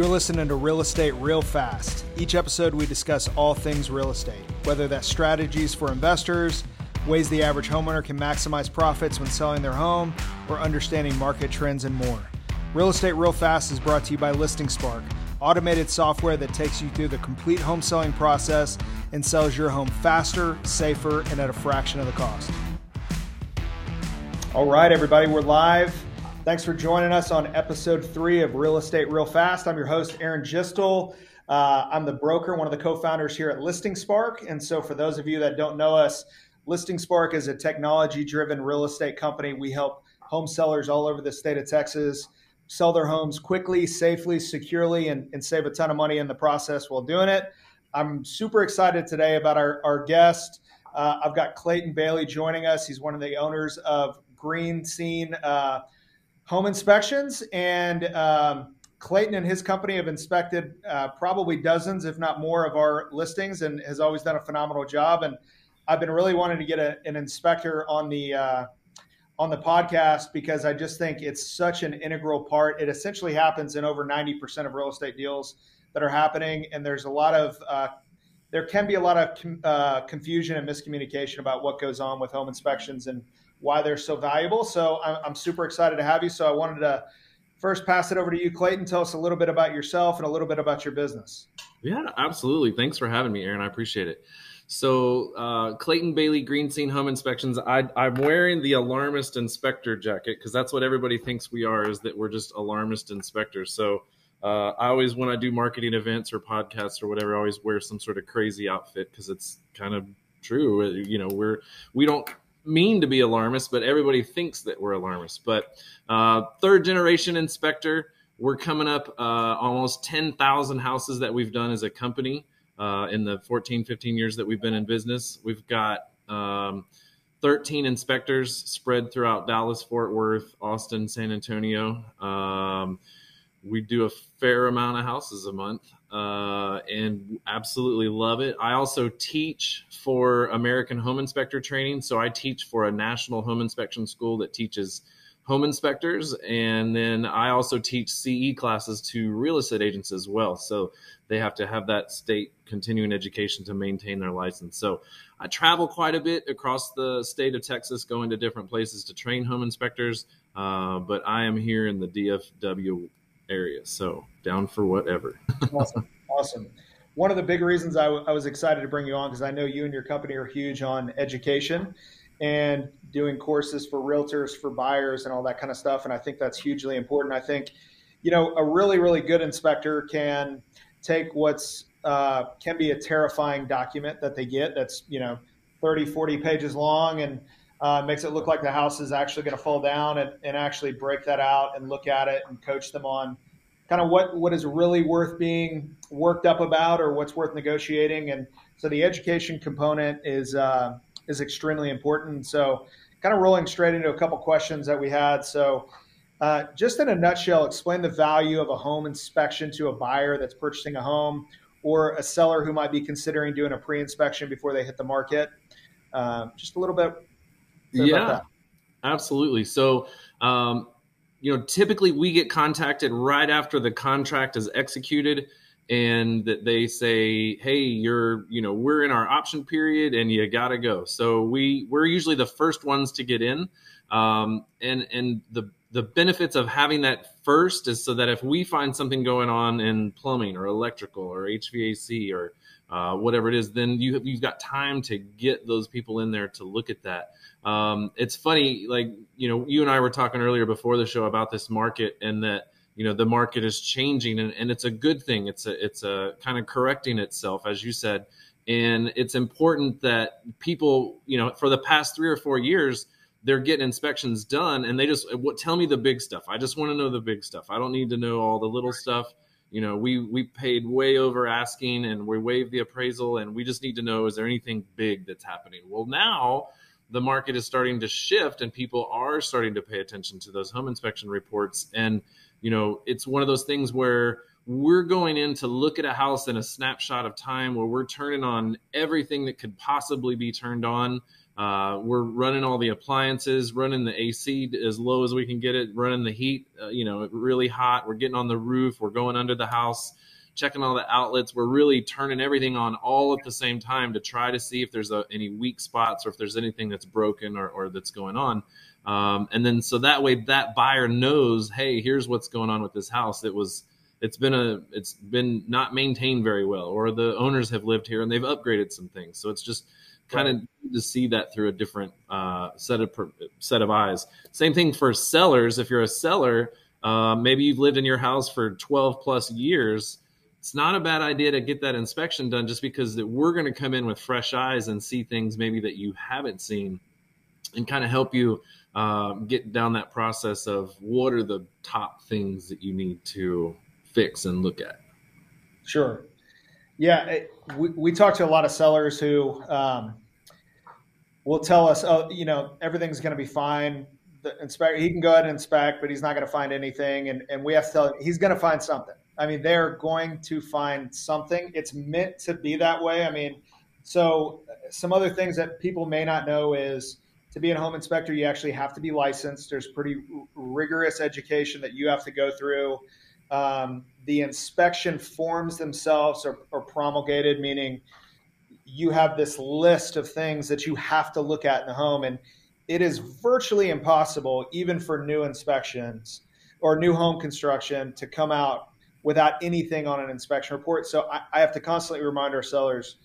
You're listening to Real Estate Real Fast. Each episode, we discuss all things real estate, whether that's strategies for investors, ways the average homeowner can maximize profits when selling their home, or understanding market trends and more. Real Estate Real Fast is brought to you by Listing Spark, automated software that takes you through the complete home selling process and sells your home faster, safer, and at a fraction of the cost. All right, everybody, we're live. Thanks for joining us on episode three of Real Estate Real Fast. I'm your host, Aaron Gistel. Uh, I'm the broker, one of the co founders here at Listing Spark. And so, for those of you that don't know us, Listing Spark is a technology driven real estate company. We help home sellers all over the state of Texas sell their homes quickly, safely, securely, and, and save a ton of money in the process while doing it. I'm super excited today about our, our guest. Uh, I've got Clayton Bailey joining us. He's one of the owners of Green Scene. Uh, home inspections. And um, Clayton and his company have inspected uh, probably dozens, if not more, of our listings and has always done a phenomenal job. And I've been really wanting to get a, an inspector on the uh, on the podcast because I just think it's such an integral part. It essentially happens in over 90% of real estate deals that are happening. And there's a lot of, uh, there can be a lot of com- uh, confusion and miscommunication about what goes on with home inspections. And why they're so valuable. So I'm, I'm super excited to have you. So I wanted to first pass it over to you, Clayton. Tell us a little bit about yourself and a little bit about your business. Yeah, absolutely. Thanks for having me, Aaron. I appreciate it. So, uh, Clayton Bailey Green Scene Home Inspections. I, am wearing the alarmist inspector jacket because that's what everybody thinks we are is that we're just alarmist inspectors. So, uh, I always, when I do marketing events or podcasts or whatever, I always wear some sort of crazy outfit because it's kind of true. You know, we're we don't mean to be alarmists, but everybody thinks that we're alarmists. But uh, third generation inspector, we're coming up uh, almost 10,000 houses that we've done as a company uh, in the 14, 15 years that we've been in business. We've got um, 13 inspectors spread throughout Dallas, Fort Worth, Austin, San Antonio. Um, we do a fair amount of houses a month uh, and absolutely love it. I also teach for American Home Inspector training. So I teach for a national home inspection school that teaches home inspectors. And then I also teach CE classes to real estate agents as well. So they have to have that state continuing education to maintain their license. So I travel quite a bit across the state of Texas, going to different places to train home inspectors. Uh, but I am here in the DFW area. So down for whatever. awesome. Awesome. One of the big reasons I, w- I was excited to bring you on because I know you and your company are huge on education and doing courses for realtors, for buyers, and all that kind of stuff. And I think that's hugely important. I think, you know, a really, really good inspector can take what's uh, can be a terrifying document that they get that's, you know, 30, 40 pages long and uh, makes it look like the house is actually going to fall down and, and actually break that out and look at it and coach them on kind of what, what is really worth being worked up about or what's worth negotiating. And so the education component is, uh, is extremely important. So kind of rolling straight into a couple questions that we had. So uh, just in a nutshell, explain the value of a home inspection to a buyer that's purchasing a home or a seller who might be considering doing a pre-inspection before they hit the market. Uh, just a little bit yeah, absolutely. So, um, you know, typically we get contacted right after the contract is executed and that they say, "Hey, you're, you know, we're in our option period and you got to go." So we we're usually the first ones to get in. Um, and and the the benefits of having that first is so that if we find something going on in plumbing or electrical or HVAC or uh, whatever it is, then you have, you've got time to get those people in there to look at that. Um, it's funny, like you know, you and I were talking earlier before the show about this market and that you know the market is changing and, and it's a good thing. It's a it's a kind of correcting itself, as you said, and it's important that people, you know, for the past three or four years they're getting inspections done and they just uh, what tell me the big stuff. I just want to know the big stuff. I don't need to know all the little stuff. You know we we paid way over asking and we waived the appraisal and we just need to know is there anything big that's happening? Well now the market is starting to shift and people are starting to pay attention to those home inspection reports. And you know it's one of those things where we're going in to look at a house in a snapshot of time where we're turning on everything that could possibly be turned on Uh, we're running all the appliances, running the AC as low as we can get it, running the heat, uh, you know, really hot. We're getting on the roof. We're going under the house, checking all the outlets. We're really turning everything on all at the same time to try to see if there's a, any weak spots or if there's anything that's broken or, or that's going on. Um, and then so that way that buyer knows, hey, here's what's going on with this house. It was it's been a it's been not maintained very well, or the owners have lived here and they've upgraded some things. So it's just kind right. of to see that through a different uh, set of set of eyes. Same thing for sellers. If you're a seller, uh, maybe you've lived in your house for 12 plus years. It's not a bad idea to get that inspection done, just because that we're going to come in with fresh eyes and see things maybe that you haven't seen, and kind of help you uh, get down that process of what are the top things that you need to fix and look at. Sure. Yeah, it, we, we talk to a lot of sellers who um, will tell us, oh, you know, everything's going to be fine. The inspector, he can go ahead and inspect, but he's not going to find anything. And, and we have to tell him he's going to find something. I mean, they're going to find something. It's meant to be that way. I mean, so some other things that people may not know is to be a home inspector, you actually have to be licensed. There's pretty rigorous education that you have to go through. Um, the inspection forms themselves are, are promulgated, meaning you have this list of things that you have to look at in the home. And it is virtually impossible, even for new inspections or new home construction, to come out without anything on an inspection report. So I, I have to constantly remind our sellers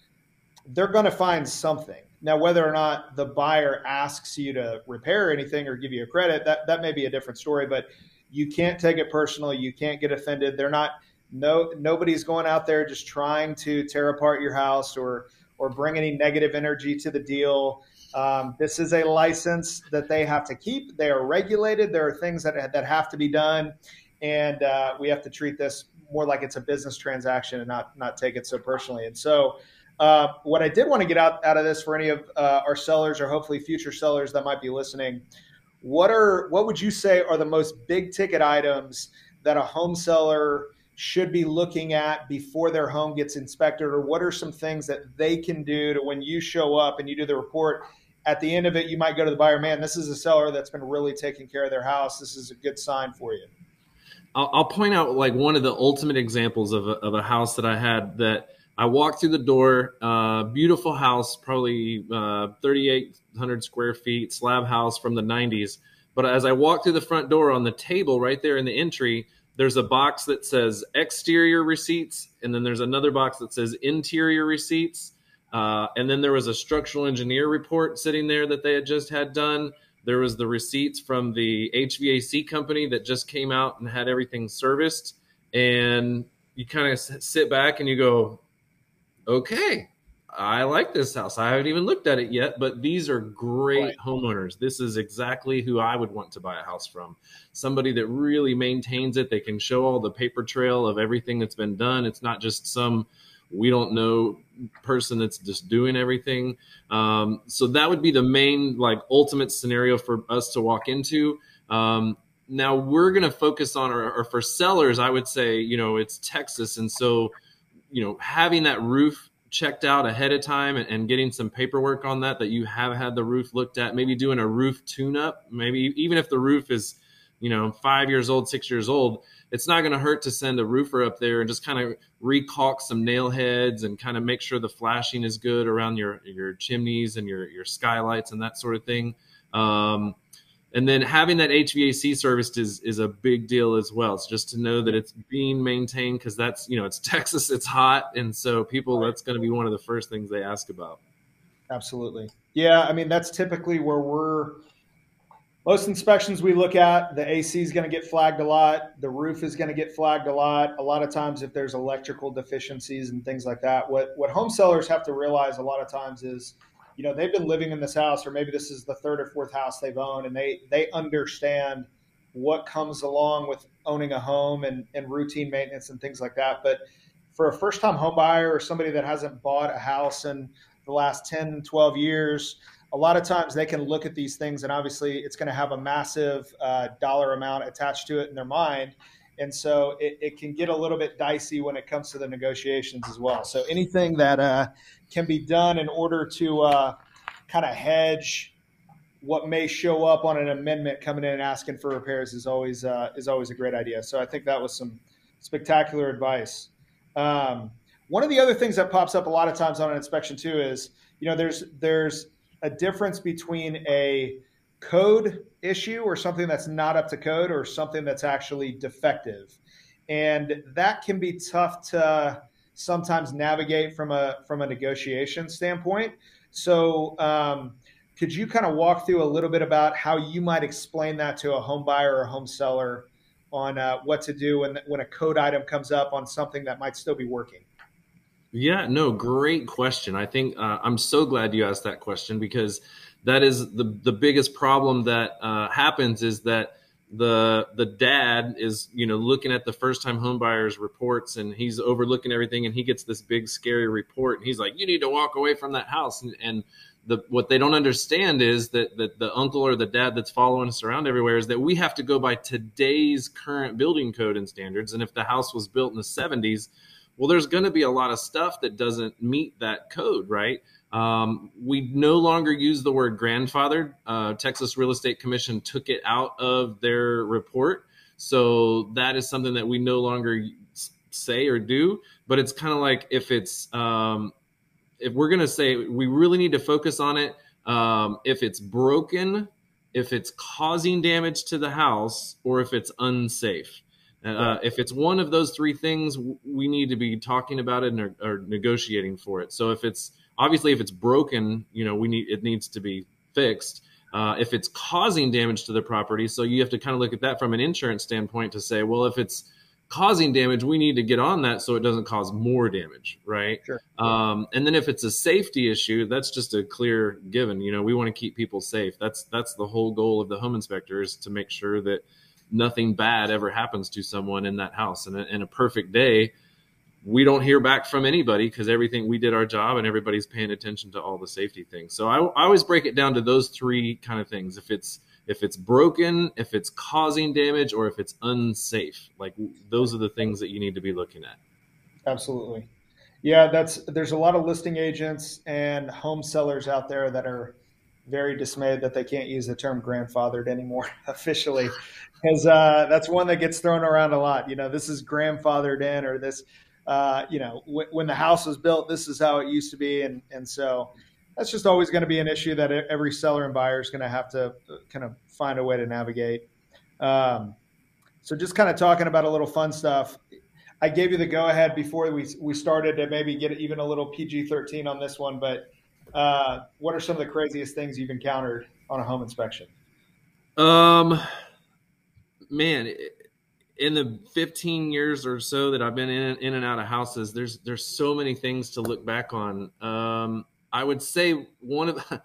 they're going to find something. Now, whether or not the buyer asks you to repair anything or give you a credit, that, that may be a different story. But you can't take it personal. You can't get offended. They're not no nobody's going out there just trying to tear apart your house or or bring any negative energy to the deal. Um, this is a license that they have to keep. They are regulated. There are things that that have to be done, and uh, we have to treat this more like it's a business transaction and not not take it so personally. And so, uh, what I did want to get out out of this for any of uh, our sellers or hopefully future sellers that might be listening what are what would you say are the most big ticket items that a home seller should be looking at before their home gets inspected? Or what are some things that they can do to when you show up and you do the report at the end of it you might go to the buyer man this is a seller that's been really taking care of their house. This is a good sign for you. I'll, I'll point out like one of the ultimate examples of a, of a house that i had that I walked through the door, uh, beautiful house, probably uh, 3,800 square feet, slab house from the 90s. But as I walked through the front door on the table right there in the entry, there's a box that says exterior receipts, and then there's another box that says interior receipts. Uh, and then there was a structural engineer report sitting there that they had just had done. There was the receipts from the HVAC company that just came out and had everything serviced. And you kind of sit back and you go, okay, I like this house. I haven't even looked at it yet, but these are great right. homeowners. This is exactly who I would want to buy a house from. Somebody that really maintains it. They can show all the paper trail of everything that's been done. It's not just some we don't know person that's just doing everything. Um, so that would be the main like ultimate scenario for us to walk into. Um, now we're going to focus on, or, or for sellers, I would say, you know, it's Texas, and so you know, having that roof checked out ahead of time and, and, getting some paperwork on that that you have had the roof looked at maybe doing a roof tune up maybe even if the roof is you know five years old six years old it's not going to hurt to send a roofer up there and just kind of recaulk some nail heads and kind of make sure the flashing is good around your your chimneys and your your skylights and that sort of thing. Um, and then having that HVAC serviced is is a big deal as well. It's just to know that it's being maintained because that's you know it's Texas, it's hot, and so people that's going to be one of the first things they ask about. Absolutely, yeah. I mean that's typically where we're most inspections we look at. The AC is going to get flagged a lot. The roof is going to get flagged a lot. A lot of times, if there's electrical deficiencies and things like that, what what home sellers have to realize a lot of times is you know they've been living in this house or maybe this is the third or fourth house they've owned and they they understand what comes along with owning a home and, and routine maintenance and things like that. But for a first time home buyer or somebody that hasn't bought a house in the last 10 12 years a lot of times they can look at these things and obviously it's going to have a massive uh, dollar amount attached to it in their mind and so it, it, can get a little bit dicey when it comes to the negotiations as well. So anything that uh, can be done in order to uh, kind of hedge what may show up on an amendment coming in and asking for repairs is always uh, is always a great idea. So I think that was some spectacular advice. Um, one of the other things that pops up a lot of times on an inspection too is you know there's there's a difference between a code issue or something that's not up to code or something that's actually defective, and that can be tough to sometimes navigate from a from a negotiation standpoint. So um, could you kind of walk through a little bit about how you might explain that to a home buyer or a home seller on uh, what to do when, when a code item comes up on something that might still be working? Yeah, no, great question. I think uh, I'm so glad you asked that question because that is the the biggest problem that uh, happens is that the the dad is you know looking at the first time home buyers reports and he's overlooking everything and he gets this big scary report and he's like you need to walk away from that house and, and the what they don't understand is that, that the uncle or the dad that's following us around everywhere is that we have to go by today's current building code and standards. And if the house was built in the 70s, well, there's going to be a lot of stuff that doesn't meet that code, right? Um, we no longer use the word grandfathered. Uh, Texas Real Estate Commission took it out of their report. So that is something that we no longer say or do. But it's kind of like if it's um, if we're going to say we really need to focus on it, um, if it's broken, if it's causing damage to the house, or if it's unsafe. Uh, if it's one of those three things, we need to be talking about it or, or, negotiating for it. So if it's obviously if it's broken, you know, we need it needs to be fixed. Uh, if it's causing damage to the property, so you have to kind of look at that from an insurance standpoint to say, well, if it's causing damage, we need to get on that so it doesn't cause more damage, right? Sure. Um, and then if it's a safety issue, that's just a clear given. You know, we want to keep people safe. That's that's the whole goal of the home inspector is to make sure that nothing bad ever happens to someone in that house. And in a perfect day, we don't hear back from anybody because everything we did our job and everybody's paying attention to all the safety things. So I, I always break it down to those three kind of things. If it's if it's broken, if it's causing damage, or if it's unsafe. Like those are the things that you need to be looking at. Absolutely. Yeah, that's there's a lot of listing agents and home sellers out there that are very dismayed that they can't use the term grandfathered anymore officially because uh, that's one that gets thrown around a lot. You know, this is grandfathered in, or this, uh, you know, w- when the house was built, this is how it used to be, and and so that's just always going to be an issue that every seller and buyer is going to have to uh, kind of find a way to navigate. Um, so just kind of talking about a little fun stuff. I gave you the go ahead before we we started to maybe get even a little PG thirteen on this one, but uh, what are some of the craziest things you've encountered on a home inspection? Um, man, in the 15 years or so that I've been in in and out of houses, there's there's so many things to look back on. Um, I would say one of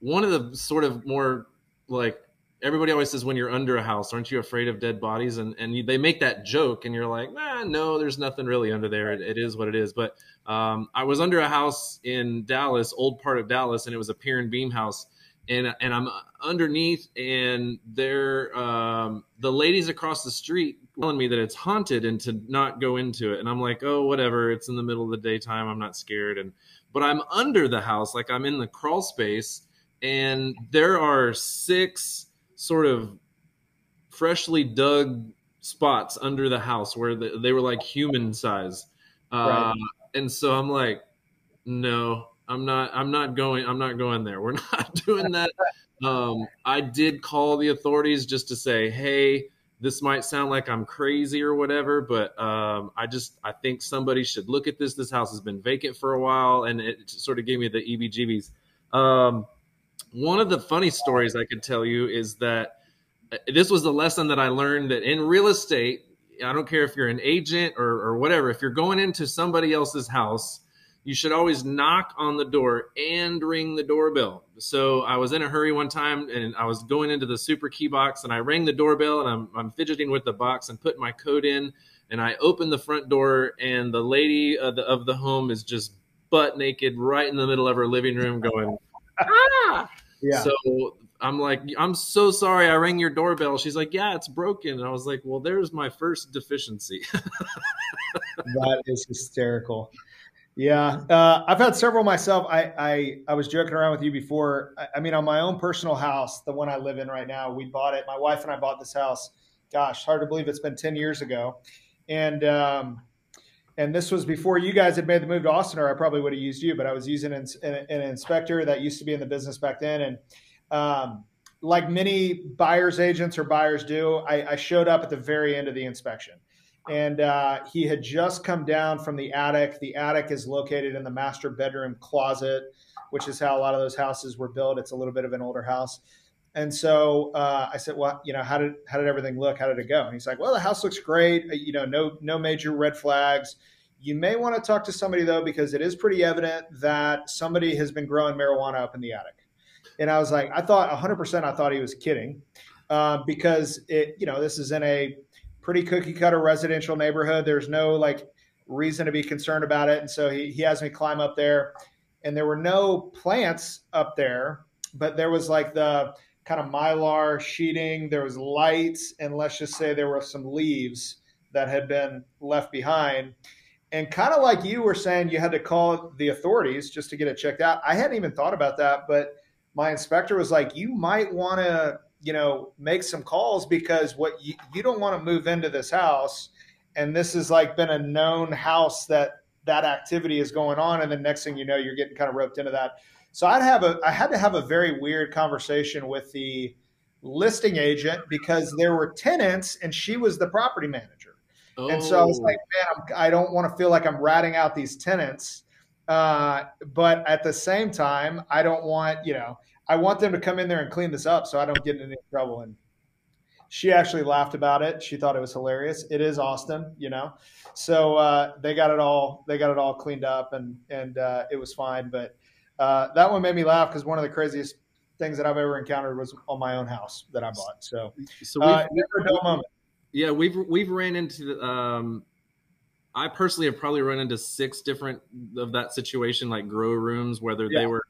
one of the sort of more like everybody always says when you're under a house, aren't you afraid of dead bodies? And and you, they make that joke, and you're like, nah, no, there's nothing really under there. it, it is what it is. But um, I was under a house in Dallas, old part of Dallas, and it was a pier and beam house. And, and I'm underneath, and they're um, the ladies across the street telling me that it's haunted and to not go into it. And I'm like, oh, whatever. It's in the middle of the daytime. I'm not scared. And but I'm under the house, like I'm in the crawl space, and there are six sort of freshly dug spots under the house where the, they were like human size. Uh, right. And so I'm like, no, I'm not. I'm not going. I'm not going there. We're not doing that. Um, I did call the authorities just to say, hey, this might sound like I'm crazy or whatever, but um, I just I think somebody should look at this. This house has been vacant for a while, and it sort of gave me the EBGBs. Um, one of the funny stories I could tell you is that uh, this was the lesson that I learned that in real estate, I don't care if you're an agent or, or whatever, if you're going into somebody else's house you should always knock on the door and ring the doorbell. So I was in a hurry one time and I was going into the Supra key box and I rang the doorbell and I'm, I'm fidgeting with the box and putting my code in and I open the front door and the lady of the, of the home is just butt naked right in the middle of her living room going, ah! Yeah. So I'm like, I'm so sorry I rang your doorbell. She's like, yeah, it's broken. And I was like, well, there's my first deficiency. that is hysterical. Yeah, uh, I've had several myself. I, I I was joking around with you before. I, I, mean, on my own personal house, the one I live in right now, we bought it. My wife and I bought this house. Gosh, hard to believe it's been ten years ago, and um, and this was before you guys had made the move to Austin, or I probably would have used you. But I was using an, an inspector that used to be in the business back then, and um, like many buyers agents or buyers do, I, I showed up at the very end of the inspection and uh, he had just come down from the attic. The attic is located in the master bedroom closet, which is how a lot of those houses were built. It's a little bit of an older house. And so uh, I said, "Well, you know, how did how did everything look? How did it go?" And he's like, "Well, the house looks great. Uh, you know, no no major red flags. You may want to talk to somebody though, because it is pretty evident that somebody has been growing marijuana up in the attic." And I was like, I thought 100%. I thought he was kidding uh, because it, you know, this is in a pretty cookie cutter residential neighborhood. There's no like reason to be concerned about it. And so he, he has me climb up there and there were no plants up there, but there was like the kind of mylar sheeting, there was lights, and let's just say there were some leaves that had been left behind. And kind of like you were saying, you had to call the authorities just to get it checked out. I hadn't even thought about that, but my inspector was like, you might want to you know, make some calls because what you, you don't want to move into this house. And this has like been a known house that that activity is going on. And the next thing you know, you're getting kind of roped into that. So I'd have a, I had to have a very weird conversation with the listing agent because there were tenants and she was the property manager. Oh. And so I was like, oh. man, I'm, I do not want to feel like I'm ratting out these tenants. Uh, but at the same time, I don't want, you know, I want them to come in there and clean this up so I don't get in any trouble. And she actually laughed about it. She thought it was hilarious. It is Austin, you know. So uh, they got it all they got it all cleaned up and and uh, it was fine. But uh, that one made me laugh because one of the craziest things that I've ever encountered was on my own house that I bought. So, so uh, we've, never a dull moment. Yeah, we've we've ran into. Um, I personally have probably run into six different of that situation, like grow rooms, whether yeah. they were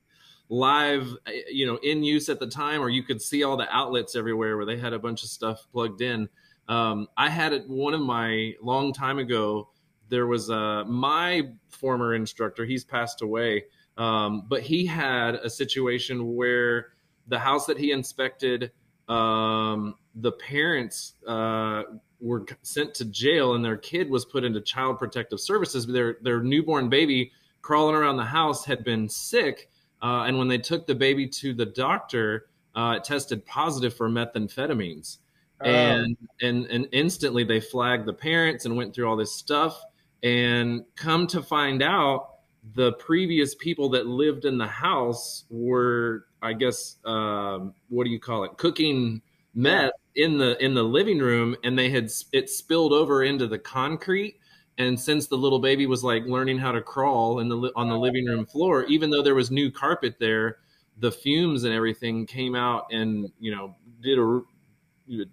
live, eh, you know, in use at the time, or you could see all the outlets everywhere where they had a bunch of stuff plugged in. Um, I had it one of my long time ago. There was uh, my former instructor. He's passed away, um, but he had a situation where the house that he inspected, um, the parents uh, were sent to jail, and their kid was put into child protective services. Their their newborn baby crawling around the house had been sick uh, and when they took the baby to the doctor, uh, it tested positive for methamphetamines. Oh. And, and and instantly they flagged the parents and went through all this stuff. And come to find out, the previous people that lived in the house were, I guess, um, what do you call it, cooking meth in the in the living room, and they had it spilled over into the concrete. And since the little baby was like learning how to crawl in the on the living room floor even though there was new carpet there the fumes and everything came out and you know did a,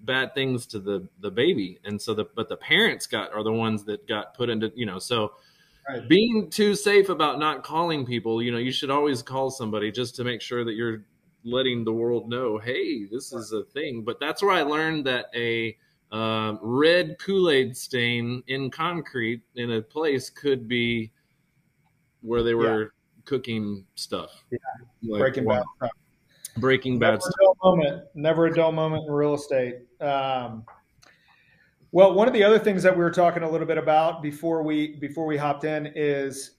bad things to the the baby. And so the but the parents got are the ones that got put into you know so right. being too safe about not calling people you know you should always call somebody just to make sure that you're letting the world know hey this is a thing but that's where i learned that a uh, red Kool Aid stain in concrete in a place could be where they were yeah. cooking stuff. Yeah, like, Breaking wow. Bad. Breaking Bad. Never stuff. a dull moment. Never a dull moment in real estate. Um, well, one of the other things that we were talking a little bit about before we before we hopped in is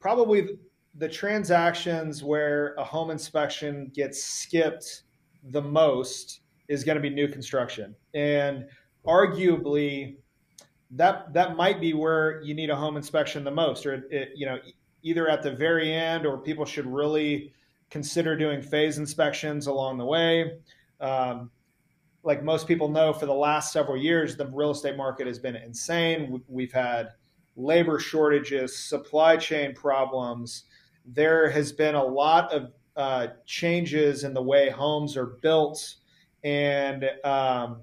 probably the transactions where a home inspection gets skipped the most is going to be new construction. And arguably, that that might be where you need a home inspection the most, or it, you know, either at the very end, or people should really consider doing phase inspections along the way. Um, like most people know, for the last several years, the real estate market has been insane. We've had labor shortages, supply chain problems. There has been a lot of uh, changes in the way homes are built and um,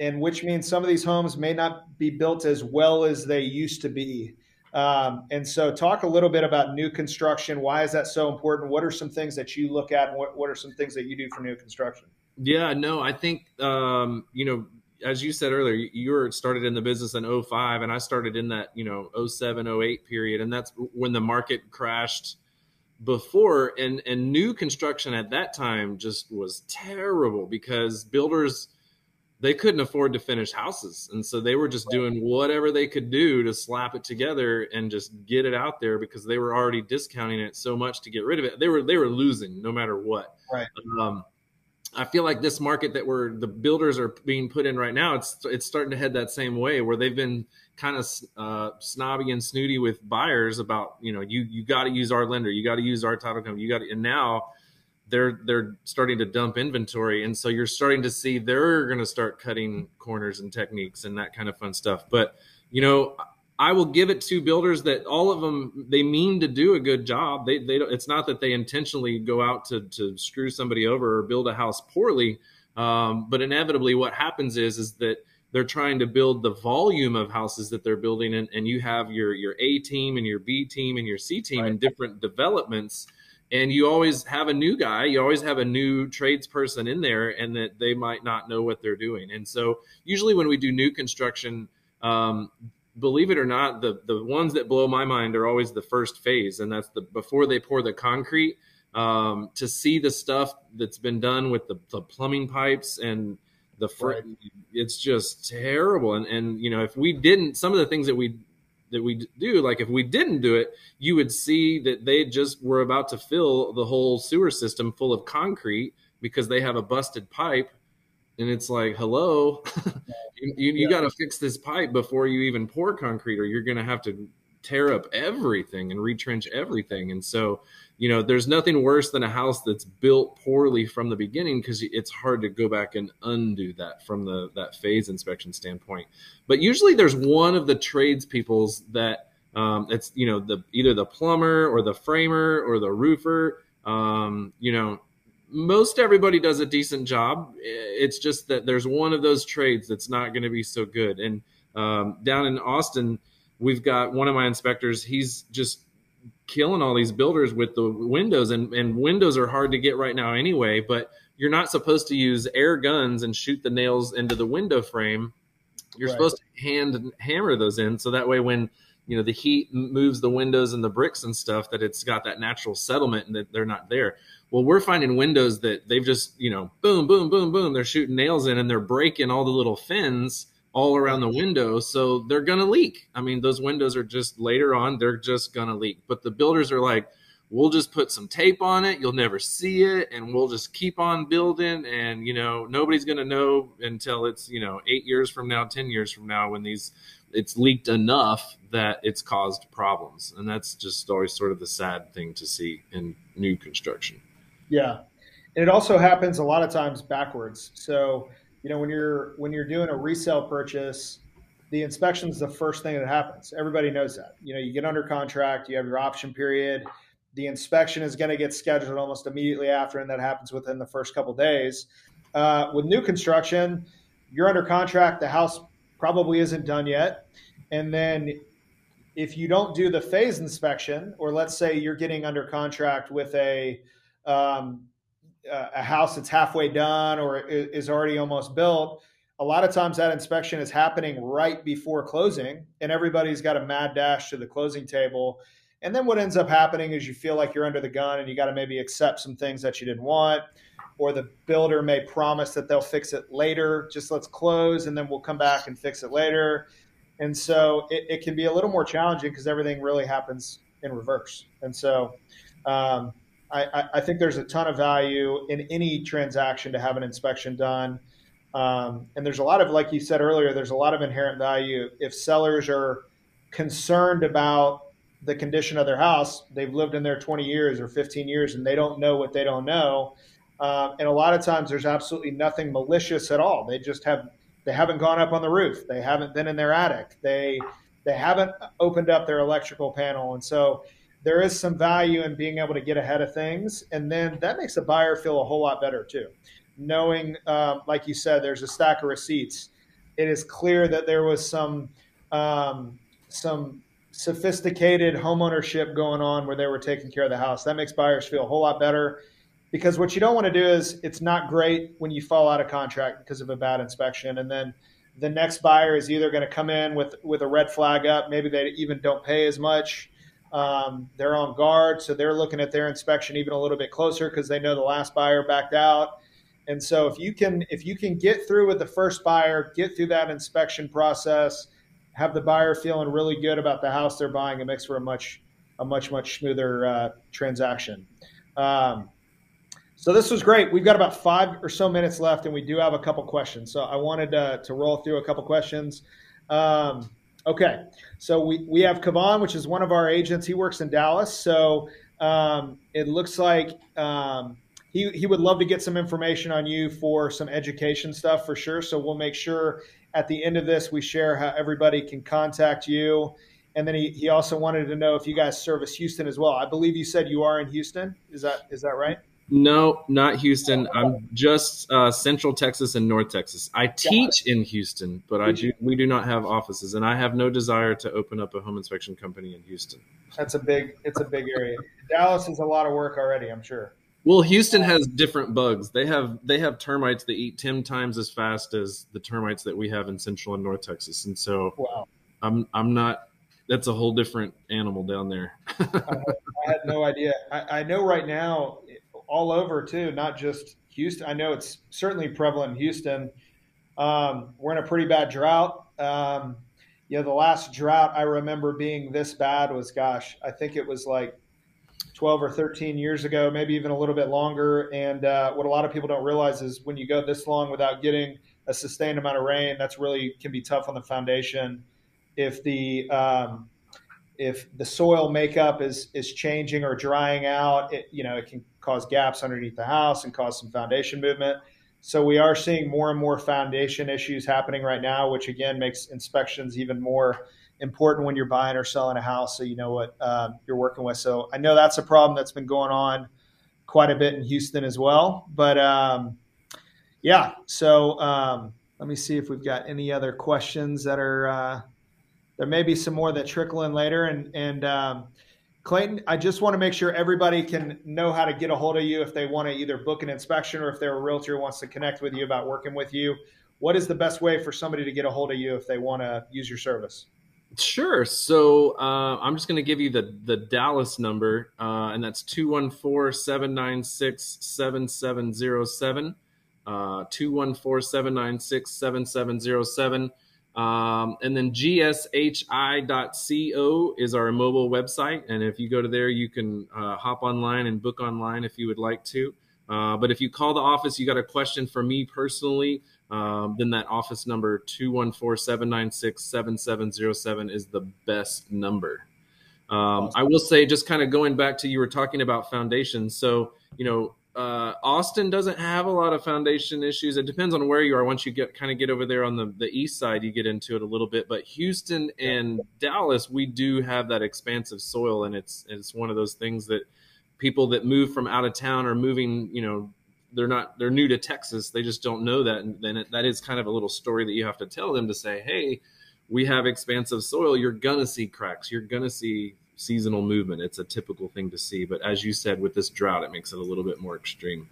and which means some of these homes may not be built as well as they used to be. Um, and so, talk a little bit about new construction. Why is that so important? What are some things that you look at, and what, what are some things that you do for new construction? Yeah, no, I think um, you know as you said earlier, you were started in the business in 05 and I started in that, you know, 07, 08 period. And that's when the market crashed before and, and new construction at that time just was terrible because builders, they couldn't afford to finish houses. And so they were just doing whatever they could do to slap it together and just get it out there because they were already discounting it so much to get rid of it. They were, they were losing no matter what. Right. Um, I feel like this market that we're the builders are being put in right now, it's it's starting to head that same way where they've been kind of uh, snobby and snooty with buyers about you know you you got to use our lender, you got to use our title company, you got and now they're they're starting to dump inventory, and so you're starting to see they're going to start cutting corners and techniques and that kind of fun stuff. But you know, I will give it to builders that all of them they mean to do a good job. They they it's not that they intentionally go out to to screw somebody over or build a house poorly. Um, but inevitably, what happens is is that they're trying to build the volume of houses that they're building, and, and you have your your A team and your B team and your C team right. in different developments. And you always have a new guy, you always have a new tradesperson in there, and that they might not know what they're doing. And so, usually, when we do new construction, um, believe it or not, the the ones that blow my mind are always the first phase, and that's the before they pour the concrete. Um, to see the stuff that's been done with the, the plumbing pipes and the fr- right. it's just terrible. And and you know if we didn't, some of the things that we that we do, like if we didn't do it, you would see that they just were about to fill the whole sewer system full of concrete because they have a busted pipe and it's like hello? You, you, you got to fix this pipe before you even pour concrete or you're going to have to tear up everything and retrench everything. And so you know there's nothing worse than a house that's built poorly from the beginning because it's hard to go back and undo that from the that phase inspection standpoint. But usually there's one of the tradespeoples that um, it's you know the either the plumber or the framer or the roofer um, you know most everybody does a decent job. It's just that there's one of those trades that's not going to be so good. And um, down in Austin, we've got one of my inspectors. He's just killing all these builders with the windows, and, and windows are hard to get right now anyway. But you're not supposed to use air guns and shoot the nails into the window frame. You're right. supposed to hand hammer those in, so that way when you know the heat moves the windows and the bricks and stuff, that it's got that natural settlement and that they're not there. Well, we're finding windows that they've just, you know, boom, boom, boom, boom. They're shooting nails in and they're breaking all the little fins all around the window. So they're going to leak. I mean, those windows are just later on, they're just going to leak. But the builders are like, we'll just put some tape on it. You'll never see it. And we'll just keep on building. And, you know, nobody's going to know until it's, you know, eight years from now, 10 years from now when these, it's leaked enough that it's caused problems. And that's just always sort of the sad thing to see in new construction. Yeah. And it also happens a lot of times backwards. So, you know, when you're when you're doing a resale purchase, the inspection is the first thing that happens. Everybody knows that. You know, you get under contract, you have your option period. The inspection is going to get scheduled almost immediately after, and that happens within the first couple days. Uh, with new construction, you're under contract. The house probably isn't done yet, and then if you don't do the phase inspection, or let's say you're getting under contract with a um, a house that's halfway done or is already almost built, a lot of times that inspection is happening right before closing, and everybody's got a mad dash to the closing table. And then what ends up happening is you feel like you're under the gun and you got to maybe accept some things that you didn't want, or the builder may promise that they'll fix it later. Just let's close and then we'll come back and fix it later. And so it, it can be a little more challenging because everything really happens in reverse. And so, um, I, I, think there's a ton of value in any transaction to have an inspection done. Um, and there's a lot of, like you said earlier, there's a lot of inherent value. If sellers are concerned about the condition of their house, they've lived in there 20 years or 15 years and they don't know what they don't know. Um, and a lot of times there's absolutely nothing malicious at all. They just have, they haven't gone up on the roof. They haven't been in their attic. They, they haven't opened up their electrical panel. And so there is some value in being able to get ahead of things. And then that makes the buyer feel a whole lot better too. Knowing, um, like you said, there's a stack of receipts. It is clear that there was some um, some sophisticated homeownership going on where they were taking care of the house. That makes buyers feel a whole lot better because what you don't want to do is it's not great when you fall out of contract because of a bad inspection, and then the next buyer is either going to come in with with a red flag up. Maybe they even don't pay as much. Um, they're on guard, so they're looking at their inspection even a little bit closer because they know the last buyer backed out. And so if you can if you can get through with the first buyer, get through that inspection process, have the buyer feeling really good about the house they're buying, it makes for a much a much much smoother uh, transaction. Um, so this was great. We've got about five or so minutes left, and we do have a couple questions. So I wanted to, to roll through a couple questions. Um, okay, so we, we have Kavan, which is one of our agents. He works in Dallas. So um, it looks like um, he, he would love to get some information on you for some education stuff for sure. So we'll make sure at the end of this we share how everybody can contact you. And then he, he also wanted to know if you guys service Houston as well. I believe you said you are in Houston. Is that is that right? No, not Houston. I'm just uh, Central Texas and North Texas. I teach in Houston, but I do we do not have offices, and I have no desire to open up a home inspection company in Houston. That's a big. It's a big area. Dallas is a lot of work already. I'm sure. Well, Houston has different bugs. They have they have termites that eat ten times as fast as the termites that we have in Central and North Texas, and so wow. I'm I'm not. That's a whole different animal down there. I, I, had no idea. I, I know right now all over too, not just Houston. I know it's certainly prevalent in Houston. Um, we're in a pretty bad drought. Um, you know, the last drought I remember being this bad was, gosh, I think it was like 12 or 13 years ago, maybe even a little bit longer. And uh, what a lot of people don't realize is when you go this long without getting a sustained amount of rain, that's really can be tough on the foundation. If the um, if the soil makeup is is changing or drying out, it, you know, it can cause gaps underneath the house and cause some foundation movement. So we are seeing more and more foundation issues happening right now, which again makes inspections even more important when you're buying or selling a house, so you know what um, you're working with. So I know that's a problem that's been going on quite a bit in Houston as well. But um, yeah, so um, let me see if we've got any other questions that are. Uh, there may be some more that trickle in later, and and um, Clayton, I just want to make sure everybody can know how to get a hold of you if they want to either book an inspection or if they're a realtor wants to connect with you about working with you. What is the best way for somebody to get a hold of you if they want to use your service? Sure. So uh, I'm just going to give you the, the Dallas number, uh, and that's 214 796 7707. Uh, 214 796 7707. Um, and then gshi.co is our mobile website. And if you go to there, you can uh, hop online and book online if you would like to. Uh, but if you call the office, you got a question for me personally, um, then that office number 214 796 7707 is the best number. Um, I will say, just kind of going back to you were talking about foundations. So, you know, uh, Austin doesn't have a lot of foundation issues. It depends on where you are. Once you get kind of get over there on the, the east side, you get into it a little bit. But Houston and Dallas, we do have that expansive soil, and it's it's one of those things that people that move from out of town are moving. You know, they're not they're new to Texas. They just don't know that, and then it, that is kind of a little story that you have to tell them to say, hey, we have expansive soil. You're gonna see cracks. You're gonna see seasonal movement. It's a typical thing to see, but as you said, with this drought, it makes it a little bit more extreme.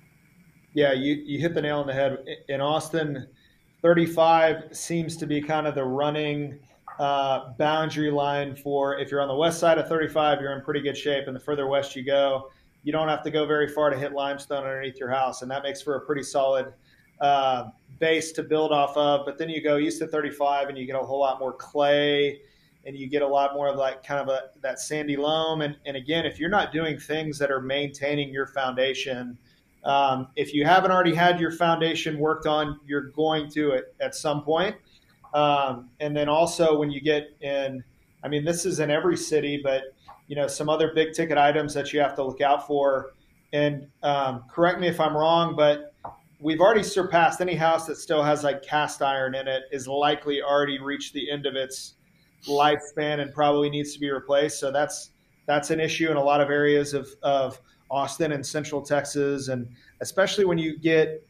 Yeah, you, you hit the nail on the head. In Austin, 35 seems to be kind of the running uh, boundary line for if you're on the west side of 35, you're in pretty good shape, and the further west you go, you don't have to go very far to hit limestone underneath your house, and that makes for a pretty solid uh, base to build off of. But then you go east of 35, and you get a whole lot more clay and you get a lot more of like kind of a that sandy loam. And, and again, if you're not doing things that are maintaining your foundation, um, if you haven't already had your foundation worked on, you're going to it at some point. Um, and then also when you get in, I mean, this is in every city, but you know, some other big ticket items that you have to look out for. And um, correct me if I'm wrong, but we've already surpassed any house that still has like cast iron in it is likely already reached the end of its lifespan and probably needs to be replaced. So that's that's an issue in a lot of areas of, of Austin and Central Texas, and especially when you get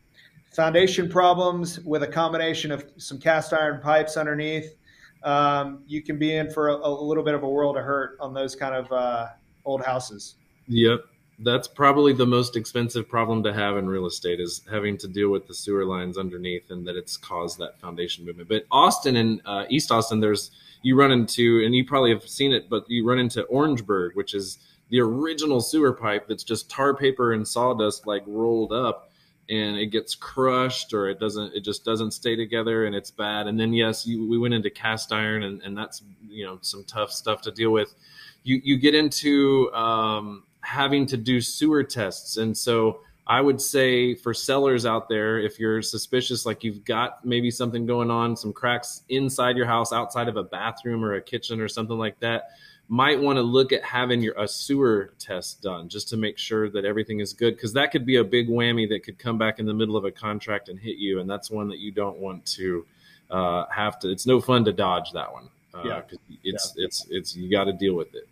foundation problems with a combination of some cast iron pipes underneath, um, you can be in for a, a, little bit of a world of hurt on those kind of uh, old houses. Yep, that's probably the most expensive problem to have in real estate is having to deal with the sewer lines underneath and that it's caused that foundation movement. But Austin and uh, East Austin, there's you run into, and you probably have seen it, but you run into Orangeburg, which is the original sewer pipe that's just tar paper and sawdust like rolled up and it gets crushed or it doesn't it just doesn't stay together and it's bad. And then yes you, we went into cast iron and, and that's you know some tough stuff to deal with. You you get into um, having to do sewer tests and so I would say for sellers out there, if you're suspicious, like you've got maybe something going on, some cracks inside your house, outside of a bathroom or a kitchen or something like that, might want to look at having your a sewer test done just to make sure that everything is good because that could be a big whammy that could come back in the middle of a contract and hit you and that's one that you don't want to uh, have to it's no fun to dodge that one uh, yeah. it's yeah. it's it's you got to deal with it.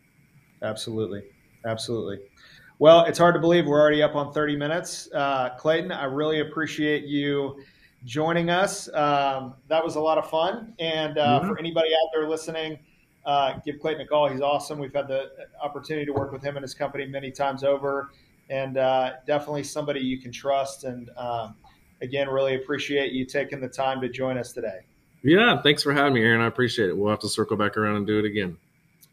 Absolutely. Absolutely well it's hard to believe we're already up on 30 minutes uh, clayton i really appreciate you joining us um, that was a lot of fun and uh, mm-hmm. for anybody out there listening uh, give Clayton a call. He's awesome. We've had the opportunity to work with him and his company many times over, and uh, definitely somebody you can trust. And um, again, really appreciate you taking the time to join us today. Yeah, thanks for having me, Aaron. I appreciate it. We'll have to circle back around and do it again.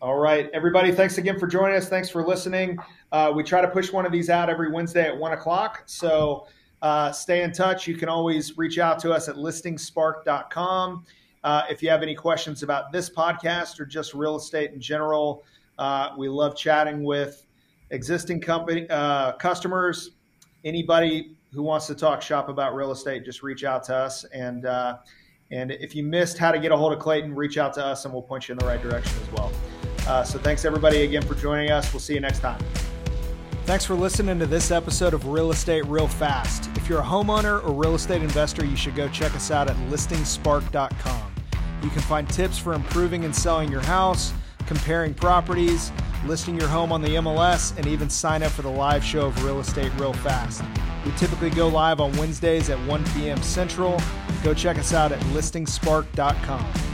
All right, everybody. Thanks again for joining us. Thanks for listening. Uh, we try to push one of these out every Wednesday at one o'clock. So uh, stay in touch. You can always reach out to us at listingspark.com. Uh, if you have any questions about this podcast or just real estate in general, uh, we love chatting with existing company uh, customers. Anybody who wants to talk shop about real estate, just reach out to us. And uh, and if you missed how to get a hold of Clayton, reach out to us and we'll point you in the right direction as well. Uh, so thanks everybody again for joining us. We'll see you next time. Thanks for listening to this episode of Real Estate Real Fast. If you're a homeowner or real estate investor, you should go check us out at listingspark.com. You can find tips for improving and selling your house, comparing properties, listing your home on the MLS, and even sign up for the live show of Real Estate Real Fast. We typically go live on Wednesdays at 1 p.m. Central. Go check us out at listingspark.com.